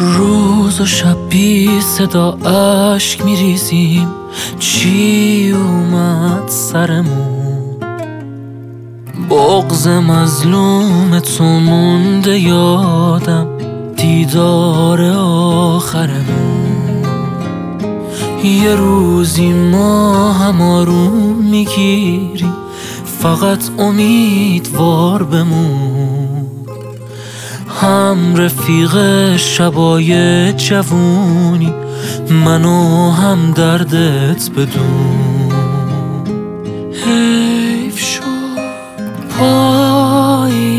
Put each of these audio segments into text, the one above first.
روز و شب بی صدا اشک میریزیم. چی اومد سرمون؟ بغز مظلوم تو مونده یادم. دیدار آخرمون. یه روزی ما هم آروم می‌گیریم. فقط امیدوار بمون. هم رفیق شبای جوونی منو هم دردت بدون. حیف شد پاییز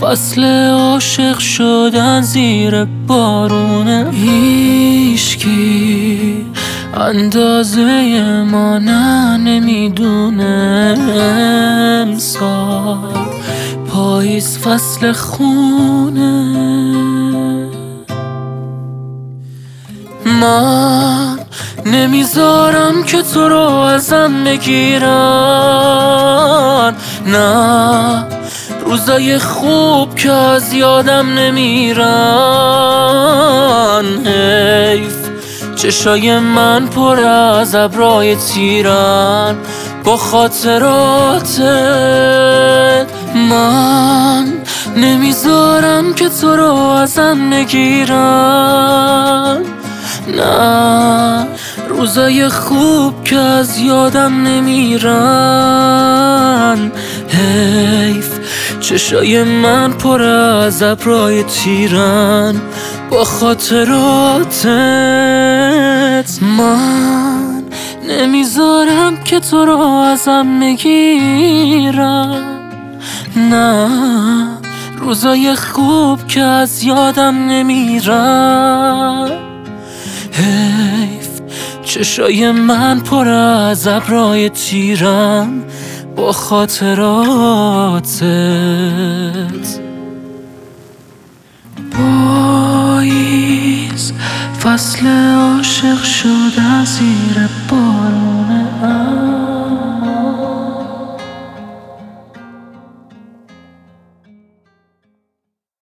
فصل عاشق شدن زیر بارونه هیشکی اندازه ما نه نمی‌دونه امسال پاییز فصل خونه. من نمی‌ذارم که تو رو ازم بگیرن. نه روزای خوب که از یادم نمیرن. حیف چشای من پر از ابرای تیرن. با خاطراتت من نمی‌ذارم که تو رو ازم بگیرن نه روزای خوب که از یادم نمیرن. حیف چشای من پر از ابرای تیرن. با خاطراتت من نمی‌ذارم که تو رو ازم بگیرن. نه روزای خوب که از یادم نمیرن حیف چشای من پر از ابرای تیرن با خاطراتت پاییز فصل عاشق شده زیر بارونه